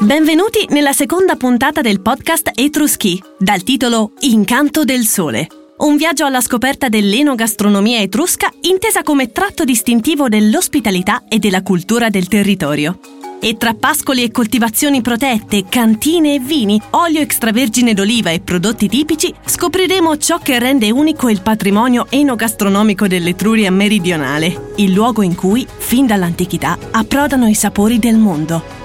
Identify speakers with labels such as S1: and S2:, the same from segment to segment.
S1: Benvenuti nella seconda puntata del podcast Etruschi, dal titolo Incanto del Sole. Un viaggio alla scoperta dell'enogastronomia etrusca intesa come tratto distintivo dell'ospitalità e della cultura del territorio. E tra pascoli e coltivazioni protette, cantine e vini, olio extravergine d'oliva e prodotti tipici, scopriremo ciò che rende unico il patrimonio enogastronomico dell'Etruria meridionale, il luogo in cui, fin dall'antichità, approdano i sapori del mondo.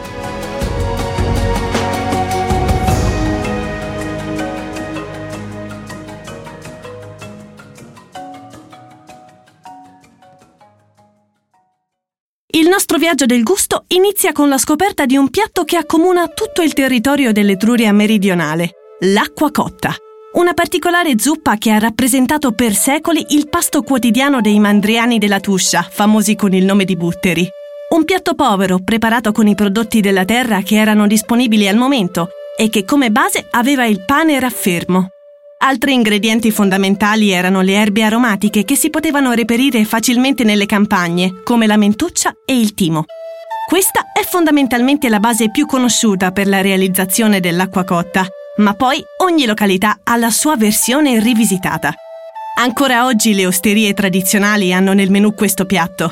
S1: Nostro viaggio del gusto inizia con la scoperta di un piatto che accomuna tutto il territorio dell'Etruria meridionale, l'acqua cotta. Una particolare zuppa che ha rappresentato per secoli il pasto quotidiano dei mandriani della Tuscia, famosi con il nome di butteri. Un piatto povero, preparato con i prodotti della terra che erano disponibili al momento e che come base aveva il pane raffermo. Altri ingredienti fondamentali erano le erbe aromatiche che si potevano reperire facilmente nelle campagne, come la mentuccia e il timo. Questa è fondamentalmente la base più conosciuta per la realizzazione dell'acqua cotta, ma poi ogni località ha la sua versione rivisitata. Ancora oggi le osterie tradizionali hanno nel menù questo piatto,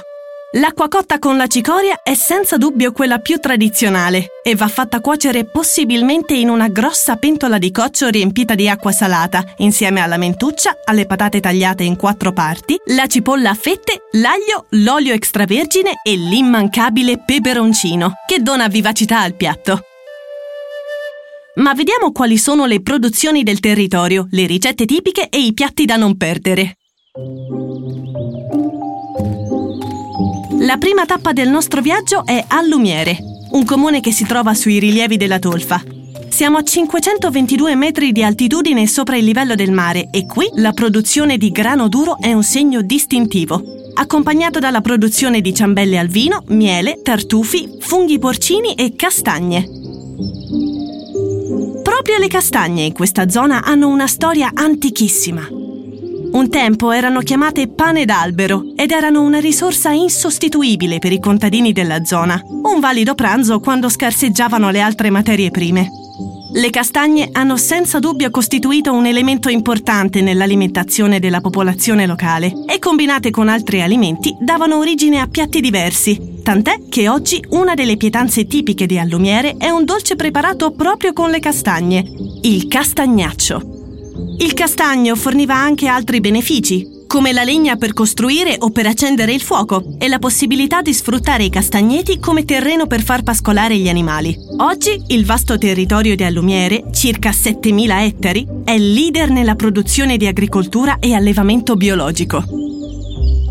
S1: L'acqua cotta con la cicoria è senza dubbio quella più tradizionale e va fatta cuocere possibilmente in una grossa pentola di coccio riempita di acqua salata, insieme alla mentuccia, alle patate tagliate in quattro parti, la cipolla a fette, l'aglio, l'olio extravergine e l'immancabile peperoncino, che dona vivacità al piatto. Ma vediamo quali sono le produzioni del territorio, le ricette tipiche e i piatti da non perdere. La prima tappa del nostro viaggio è a Lumiere, un comune che si trova sui rilievi della Tolfa. Siamo a 522 metri di altitudine sopra il livello del mare e qui la produzione di grano duro è un segno distintivo, accompagnato dalla produzione di ciambelle al vino, miele, tartufi, funghi porcini e castagne. Proprio le castagne in questa zona hanno una storia antichissima. Un tempo erano chiamate pane d'albero ed erano una risorsa insostituibile per i contadini della zona, un valido pranzo quando scarseggiavano le altre materie prime. Le castagne hanno senza dubbio costituito un elemento importante nell'alimentazione della popolazione locale e combinate con altri alimenti davano origine a piatti diversi, tant'è che oggi una delle pietanze tipiche di Allumiere è un dolce preparato proprio con le castagne, il castagnaccio. Il castagno forniva anche altri benefici, come la legna per costruire o per accendere il fuoco e la possibilità di sfruttare i castagneti come terreno per far pascolare gli animali. Oggi il vasto territorio di Allumiere, circa 7.000 ettari, è leader nella produzione di agricoltura e allevamento biologico.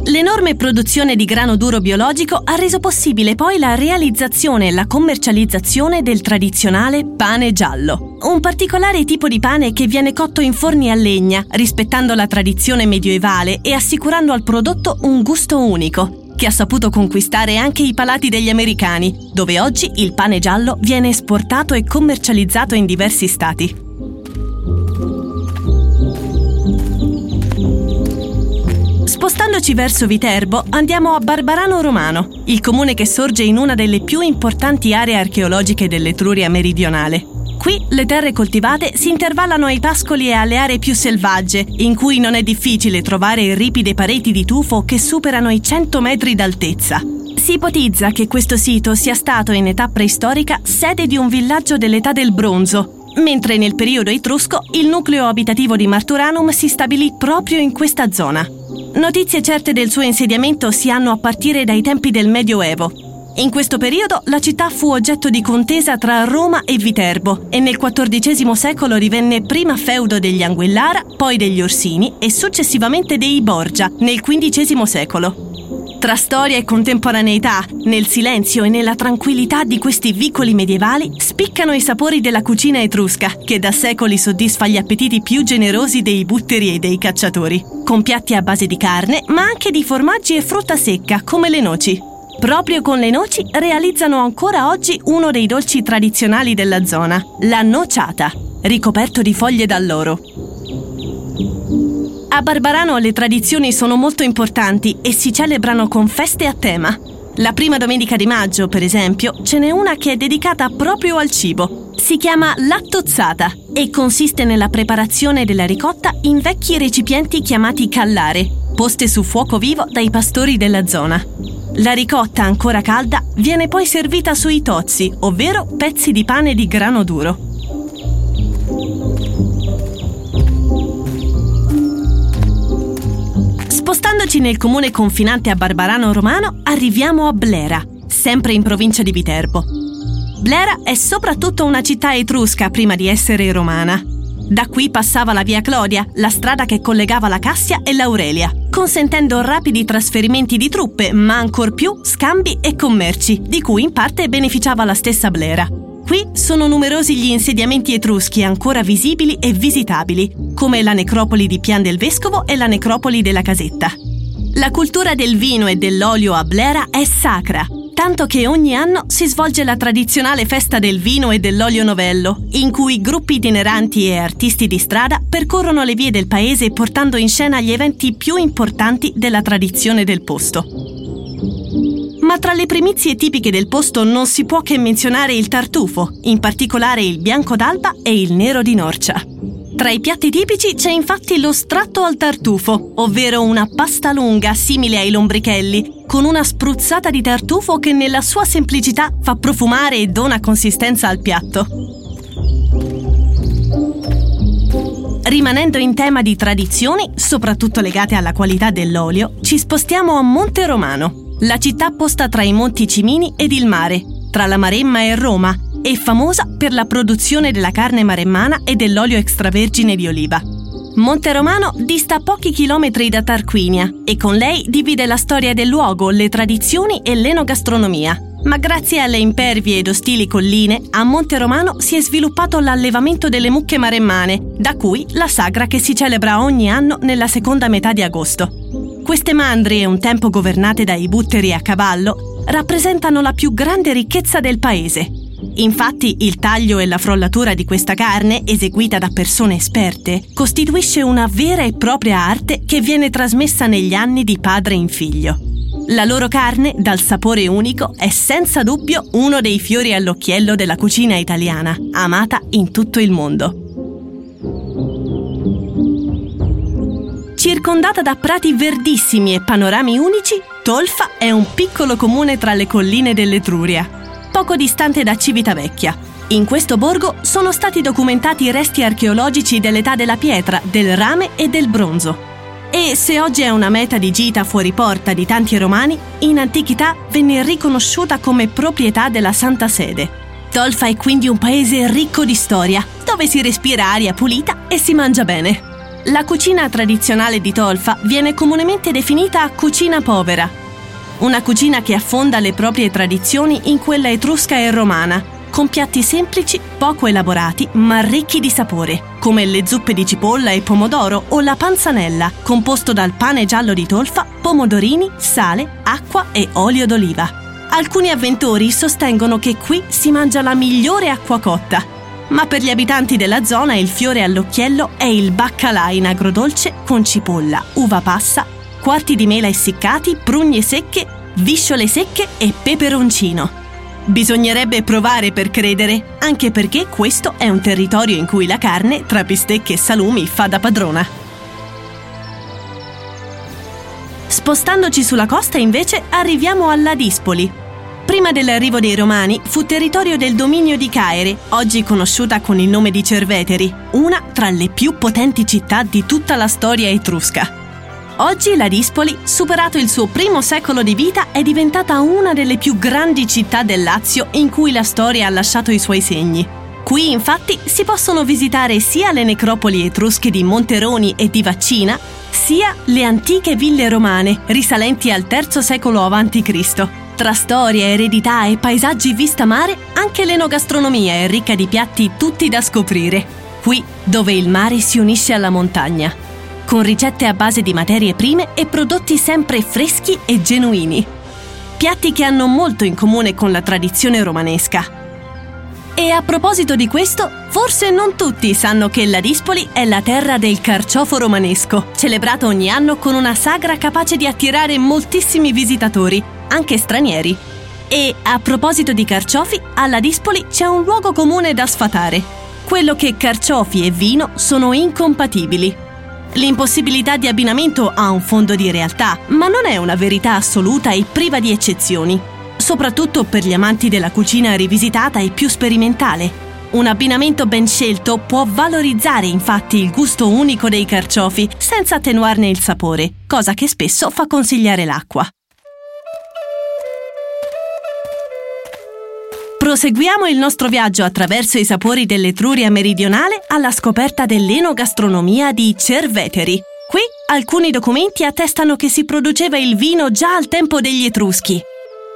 S1: L'enorme produzione di grano duro biologico ha reso possibile poi la realizzazione e la commercializzazione del tradizionale pane giallo, un particolare tipo di pane che viene cotto in forni a legna, rispettando la tradizione medievale e assicurando al prodotto un gusto unico, che ha saputo conquistare anche i palati degli americani, dove oggi il pane giallo viene esportato e commercializzato in diversi stati. Spostandoci verso Viterbo, andiamo a Barbarano Romano, il comune che sorge in una delle più importanti aree archeologiche dell'Etruria meridionale. Qui le terre coltivate si intervallano ai pascoli e alle aree più selvagge, in cui non è difficile trovare ripide pareti di tufo che superano i 100 metri d'altezza. Si ipotizza che questo sito sia stato in età preistorica sede di un villaggio dell'età del bronzo, mentre nel periodo etrusco il nucleo abitativo di Marturanum si stabilì proprio in questa zona. Notizie certe del suo insediamento si hanno a partire dai tempi del Medioevo. In questo periodo la città fu oggetto di contesa tra Roma e Viterbo e nel XIV secolo divenne prima feudo degli Anguillara, poi degli Orsini e successivamente dei Borgia nel XV secolo. Tra storia e contemporaneità, nel silenzio e nella tranquillità di questi vicoli medievali, spiccano i sapori della cucina etrusca, che da secoli soddisfa gli appetiti più generosi dei butteri e dei cacciatori, con piatti a base di carne, ma anche di formaggi e frutta secca, come le noci. Proprio con le noci realizzano ancora oggi uno dei dolci tradizionali della zona, la nociata, ricoperto di foglie d'alloro. A Barbarano le tradizioni sono molto importanti e si celebrano con feste a tema. La prima domenica di maggio, per esempio, ce n'è una che è dedicata proprio al cibo. Si chiama Lattozzata e consiste nella preparazione della ricotta in vecchi recipienti chiamati callare, poste su fuoco vivo dai pastori della zona. La ricotta ancora calda viene poi servita sui tozzi, ovvero pezzi di pane di grano duro. Spostandoci nel comune confinante a Barbarano Romano, arriviamo a Blera, sempre in provincia di Viterbo. Blera è soprattutto una città etrusca prima di essere romana. Da qui passava la via Clodia, la strada che collegava la Cassia e l'Aurelia, consentendo rapidi trasferimenti di truppe, ma ancor più scambi e commerci, di cui in parte beneficiava la stessa Blera. Qui sono numerosi gli insediamenti etruschi ancora visibili e visitabili, come la necropoli di Pian del Vescovo e la necropoli della Casetta. La cultura del vino e dell'olio a Blera è sacra, tanto che ogni anno si svolge la tradizionale festa del vino e dell'olio novello, in cui gruppi itineranti e artisti di strada percorrono le vie del paese portando in scena gli eventi più importanti della tradizione del posto. Ma tra le primizie tipiche del posto non si può che menzionare il tartufo, in particolare il bianco d'alba e il nero di norcia. Tra i piatti tipici c'è infatti lo stratto al tartufo, ovvero una pasta lunga simile ai lombrichelli, con una spruzzata di tartufo che nella sua semplicità fa profumare e dona consistenza al piatto. Rimanendo in tema di tradizioni, soprattutto legate alla qualità dell'olio, ci spostiamo a Monte Romano, la città posta tra i Monti Cimini ed il mare, tra la Maremma e Roma, è famosa per la produzione della carne maremmana e dell'olio extravergine di oliva. Monte Romano dista pochi chilometri da Tarquinia e con lei divide la storia del luogo, le tradizioni e l'enogastronomia. Ma grazie alle impervie ed ostili colline, a Monte Romano si è sviluppato l'allevamento delle mucche maremmane, da cui la sagra che si celebra ogni anno nella seconda metà di agosto. Queste mandrie, un tempo governate dai butteri a cavallo, rappresentano la più grande ricchezza del paese. Infatti il taglio e la frollatura di questa carne, eseguita da persone esperte, costituisce una vera e propria arte che viene trasmessa negli anni di padre in figlio. La loro carne, dal sapore unico, è senza dubbio uno dei fiori all'occhiello della cucina italiana, amata in tutto il mondo. Circondata da prati verdissimi e panorami unici, Tolfa è un piccolo comune tra le colline dell'Etruria, poco distante da Civitavecchia. In questo borgo sono stati documentati resti archeologici dell'età della pietra, del rame e del bronzo. E se oggi è una meta di gita fuori porta di tanti romani, in antichità venne riconosciuta come proprietà della Santa Sede. Tolfa è quindi un paese ricco di storia, dove si respira aria pulita e si mangia bene. La cucina tradizionale di Tolfa viene comunemente definita cucina povera, una cucina che affonda le proprie tradizioni in quella etrusca e romana, con piatti semplici, poco elaborati, ma ricchi di sapore, come le zuppe di cipolla e pomodoro o la panzanella, composto dal pane giallo di Tolfa, pomodorini, sale, acqua e olio d'oliva. Alcuni avventori sostengono che qui si mangia la migliore acqua cotta, ma per gli abitanti della zona il fiore all'occhiello è il baccalà in agrodolce con cipolla, uva passa, quarti di mela essiccati, prugne secche, visciole secche e peperoncino. Bisognerebbe provare per credere, anche perché questo è un territorio in cui la carne, tra bistecche e salumi, fa da padrona. Spostandoci sulla costa invece arriviamo alla Dispoli, prima dell'arrivo dei Romani fu territorio del dominio di Caere, oggi conosciuta con il nome di Cerveteri, una tra le più potenti città di tutta la storia etrusca. Oggi la Dispoli, superato il suo primo secolo di vita, è diventata una delle più grandi città del Lazio in cui la storia ha lasciato i suoi segni. Qui infatti si possono visitare sia le necropoli etrusche di Monteroni e di Vaccina, sia le antiche ville romane risalenti al III secolo a.C. Tra storia, eredità e paesaggi vista mare, anche l'enogastronomia è ricca di piatti tutti da scoprire. Qui dove il mare si unisce alla montagna. Con ricette a base di materie prime e prodotti sempre freschi e genuini. Piatti che hanno molto in comune con la tradizione romanesca. E a proposito di questo, forse non tutti sanno che la Dispoli è la terra del carciofo romanesco, celebrato ogni anno con una sagra capace di attirare moltissimi visitatori, anche stranieri. E a proposito di carciofi, alla Dispoli c'è un luogo comune da sfatare. Quello che carciofi e vino sono incompatibili. L'impossibilità di abbinamento ha un fondo di realtà, ma non è una verità assoluta e priva di eccezioni soprattutto per gli amanti della cucina rivisitata e più sperimentale. Un abbinamento ben scelto può valorizzare infatti il gusto unico dei carciofi senza attenuarne il sapore, cosa che spesso fa consigliare l'acqua. Proseguiamo il nostro viaggio attraverso i sapori dell'Etruria meridionale alla scoperta dell'enogastronomia di Cerveteri. Qui alcuni documenti attestano che si produceva il vino già al tempo degli Etruschi.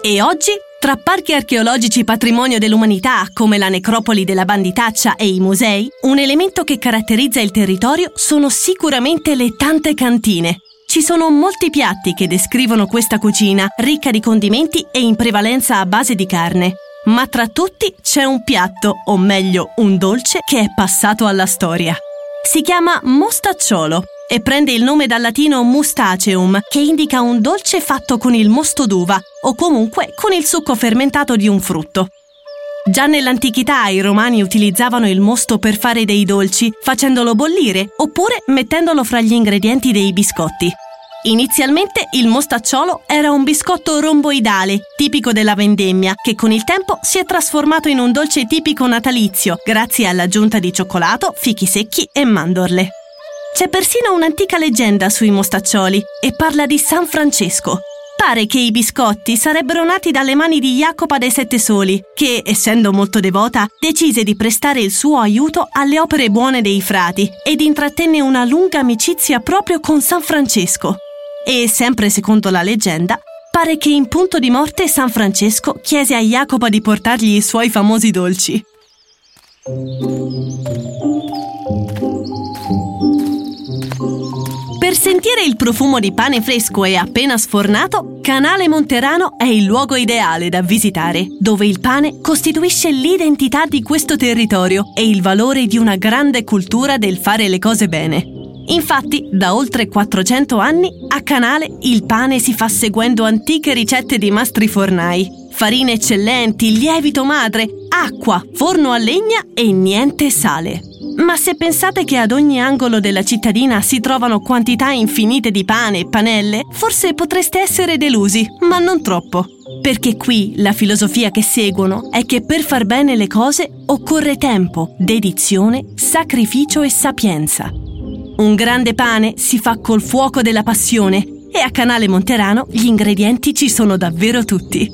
S1: E oggi, tra parchi archeologici patrimonio dell'umanità come la necropoli della Banditaccia e i musei, un elemento che caratterizza il territorio sono sicuramente le tante cantine. Ci sono molti piatti che descrivono questa cucina, ricca di condimenti e in prevalenza a base di carne. Ma tra tutti c'è un piatto, o meglio un dolce, che è passato alla storia. Si chiama mostacciolo e prende il nome dal latino mustaceum, che indica un dolce fatto con il mosto d'uva o comunque con il succo fermentato di un frutto. Già nell'antichità i romani utilizzavano il mosto per fare dei dolci, facendolo bollire oppure mettendolo fra gli ingredienti dei biscotti. Inizialmente il mostacciolo era un biscotto romboidale, tipico della vendemmia, che con il tempo si è trasformato in un dolce tipico natalizio, grazie all'aggiunta di cioccolato, fichi secchi e mandorle. C'è persino un'antica leggenda sui mostaccioli e parla di San Francesco. Pare che i biscotti sarebbero nati dalle mani di Jacopa dei Sette Soli, che, essendo molto devota, decise di prestare il suo aiuto alle opere buone dei frati ed intrattenne una lunga amicizia proprio con San Francesco. E, sempre secondo la leggenda, pare che in punto di morte San Francesco chiese a Jacopa di portargli i suoi famosi dolci. Per sentire il profumo di pane fresco e appena sfornato, Canale Monterano è il luogo ideale da visitare, dove il pane costituisce l'identità di questo territorio e il valore di una grande cultura del fare le cose bene. Infatti, da oltre 400 anni, a Canale il pane si fa seguendo antiche ricette di mastri fornai. Farine eccellenti, lievito madre, acqua, forno a legna e niente sale. Ma se pensate che ad ogni angolo della cittadina si trovano quantità infinite di pane e panelle, forse potreste essere delusi, ma non troppo. Perché qui la filosofia che seguono è che per far bene le cose occorre tempo, dedizione, sacrificio e sapienza. Un grande pane si fa col fuoco della passione e a Canale Monterano gli ingredienti ci sono davvero tutti.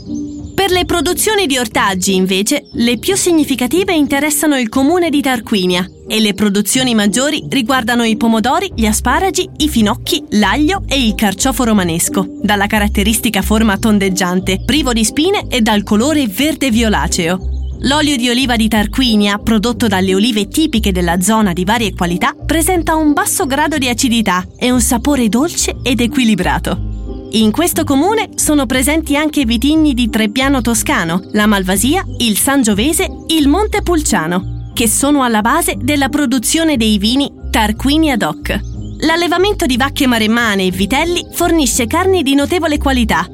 S1: Per le produzioni di ortaggi, invece, le più significative interessano il comune di Tarquinia e le produzioni maggiori riguardano i pomodori, gli asparagi, i finocchi, l'aglio e il carciofo romanesco, dalla caratteristica forma tondeggiante, privo di spine e dal colore verde violaceo. L'olio di oliva di Tarquinia, prodotto dalle olive tipiche della zona di varie qualità, presenta un basso grado di acidità e un sapore dolce ed equilibrato. In questo comune sono presenti anche vitigni di Trebbiano toscano, la Malvasia, il Sangiovese, il Monte Pulciano, che sono alla base della produzione dei vini Tarquini ad hoc. L'allevamento di vacche maremmane e vitelli fornisce carni di notevole qualità.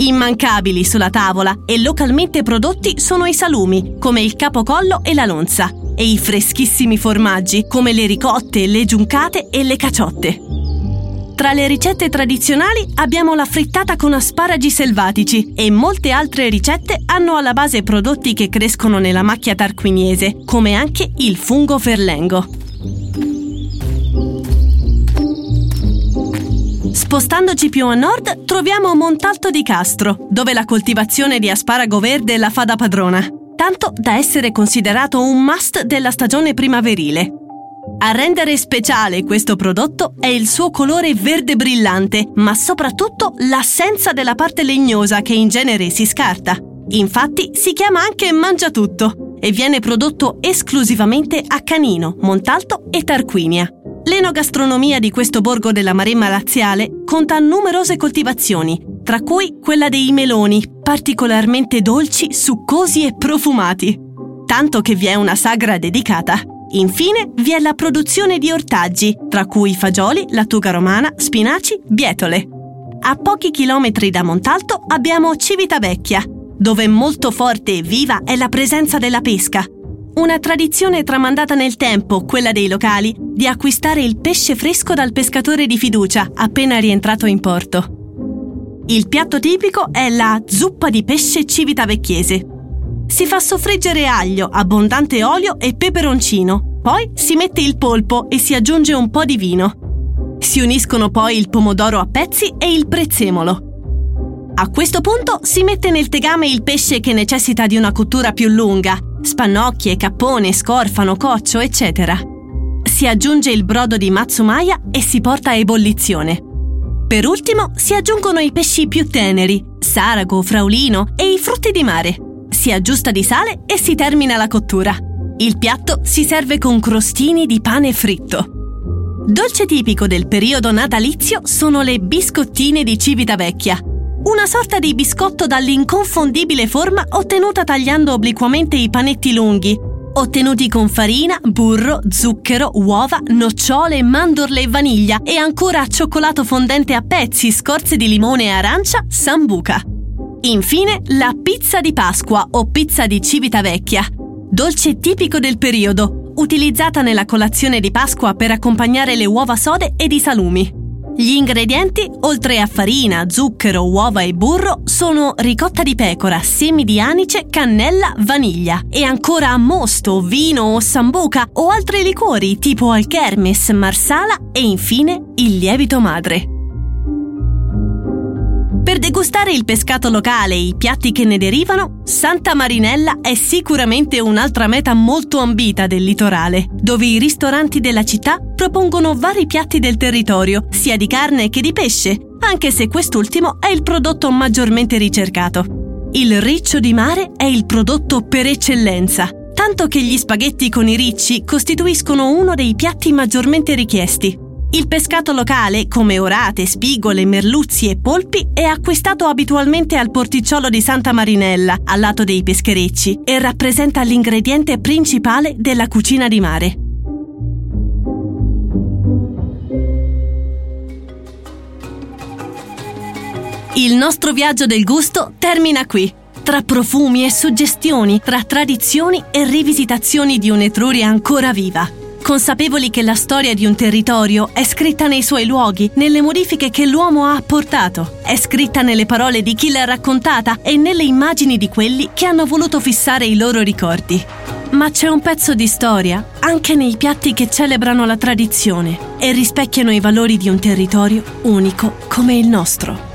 S1: Immancabili sulla tavola e localmente prodotti sono i salumi, come il capocollo e la lonza, e i freschissimi formaggi, come le ricotte, le giuncate e le caciotte. Tra le ricette tradizionali abbiamo la frittata con asparagi selvatici e molte altre ricette hanno alla base prodotti che crescono nella macchia tarquiniese, come anche il fungo ferlengo. Spostandoci più a nord troviamo Montalto di Castro, dove la coltivazione di asparago verde la fa da padrona, tanto da essere considerato un must della stagione primaverile. A rendere speciale questo prodotto è il suo colore verde brillante, ma soprattutto l'assenza della parte legnosa che in genere si scarta. Infatti si chiama anche mangiatutto e viene prodotto esclusivamente a Canino, Montalto e Tarquinia. L'enogastronomia di questo borgo della Maremma laziale conta numerose coltivazioni, tra cui quella dei meloni, particolarmente dolci, succosi e profumati. Tanto che vi è una sagra dedicata. Infine vi è la produzione di ortaggi, tra cui fagioli, lattuga romana, spinaci, bietole. A pochi chilometri da Montalto abbiamo Civitavecchia, dove molto forte e viva è la presenza della pesca. Una tradizione tramandata nel tempo, quella dei locali, di acquistare il pesce fresco dal pescatore di fiducia appena rientrato in porto. Il piatto tipico è la zuppa di pesce civitavecchiese. Si fa soffriggere aglio, abbondante olio e peperoncino. Poi si mette il polpo e si aggiunge un po' di vino. Si uniscono poi il pomodoro a pezzi e il prezzemolo. A questo punto si mette nel tegame il pesce che necessita di una cottura più lunga, spannocchie, cappone, scorfano, coccio, eccetera. Si aggiunge il brodo di matsumaya e si porta a ebollizione. Per ultimo si aggiungono i pesci più teneri, sarago, fraulino e i frutti di mare. Si aggiusta di sale e si termina la cottura. Il piatto si serve con crostini di pane fritto. Dolce tipico del periodo natalizio sono le biscottine di Civitavecchia, una sorta di biscotto dall'inconfondibile forma ottenuta tagliando obliquamente i panetti lunghi, ottenuti con farina, burro, zucchero, uova, nocciole, mandorle e vaniglia e ancora cioccolato fondente a pezzi, scorze di limone e arancia, sambuca. Infine, la pizza di Pasqua o pizza di Civitavecchia, dolce tipico del periodo, utilizzata nella colazione di Pasqua per accompagnare le uova sode ed i salumi. Gli ingredienti, oltre a farina, zucchero, uova e burro, sono ricotta di pecora, semi di anice, cannella, vaniglia e ancora mosto, vino o sambuca o altri liquori tipo alchermes, marsala e infine il lievito madre. Per degustare il pescato locale e i piatti che ne derivano, Santa Marinella è sicuramente un'altra meta molto ambita del litorale, dove i ristoranti della città propongono vari piatti del territorio, sia di carne che di pesce, anche se quest'ultimo è il prodotto maggiormente ricercato. Il riccio di mare è il prodotto per eccellenza, tanto che gli spaghetti con i ricci costituiscono uno dei piatti maggiormente richiesti. Il pescato locale, come orate, spigole, merluzzi e polpi, è acquistato abitualmente al porticciolo di Santa Marinella, al lato dei pescherecci, e rappresenta l'ingrediente principale della cucina di mare. Il nostro viaggio del gusto termina qui. Tra profumi e suggestioni, tra tradizioni e rivisitazioni di un'Etruria ancora viva consapevoli che la storia di un territorio è scritta nei suoi luoghi, nelle modifiche che l'uomo ha apportato, è scritta nelle parole di chi l'ha raccontata e nelle immagini di quelli che hanno voluto fissare i loro ricordi. Ma c'è un pezzo di storia anche nei piatti che celebrano la tradizione e rispecchiano i valori di un territorio unico come il nostro.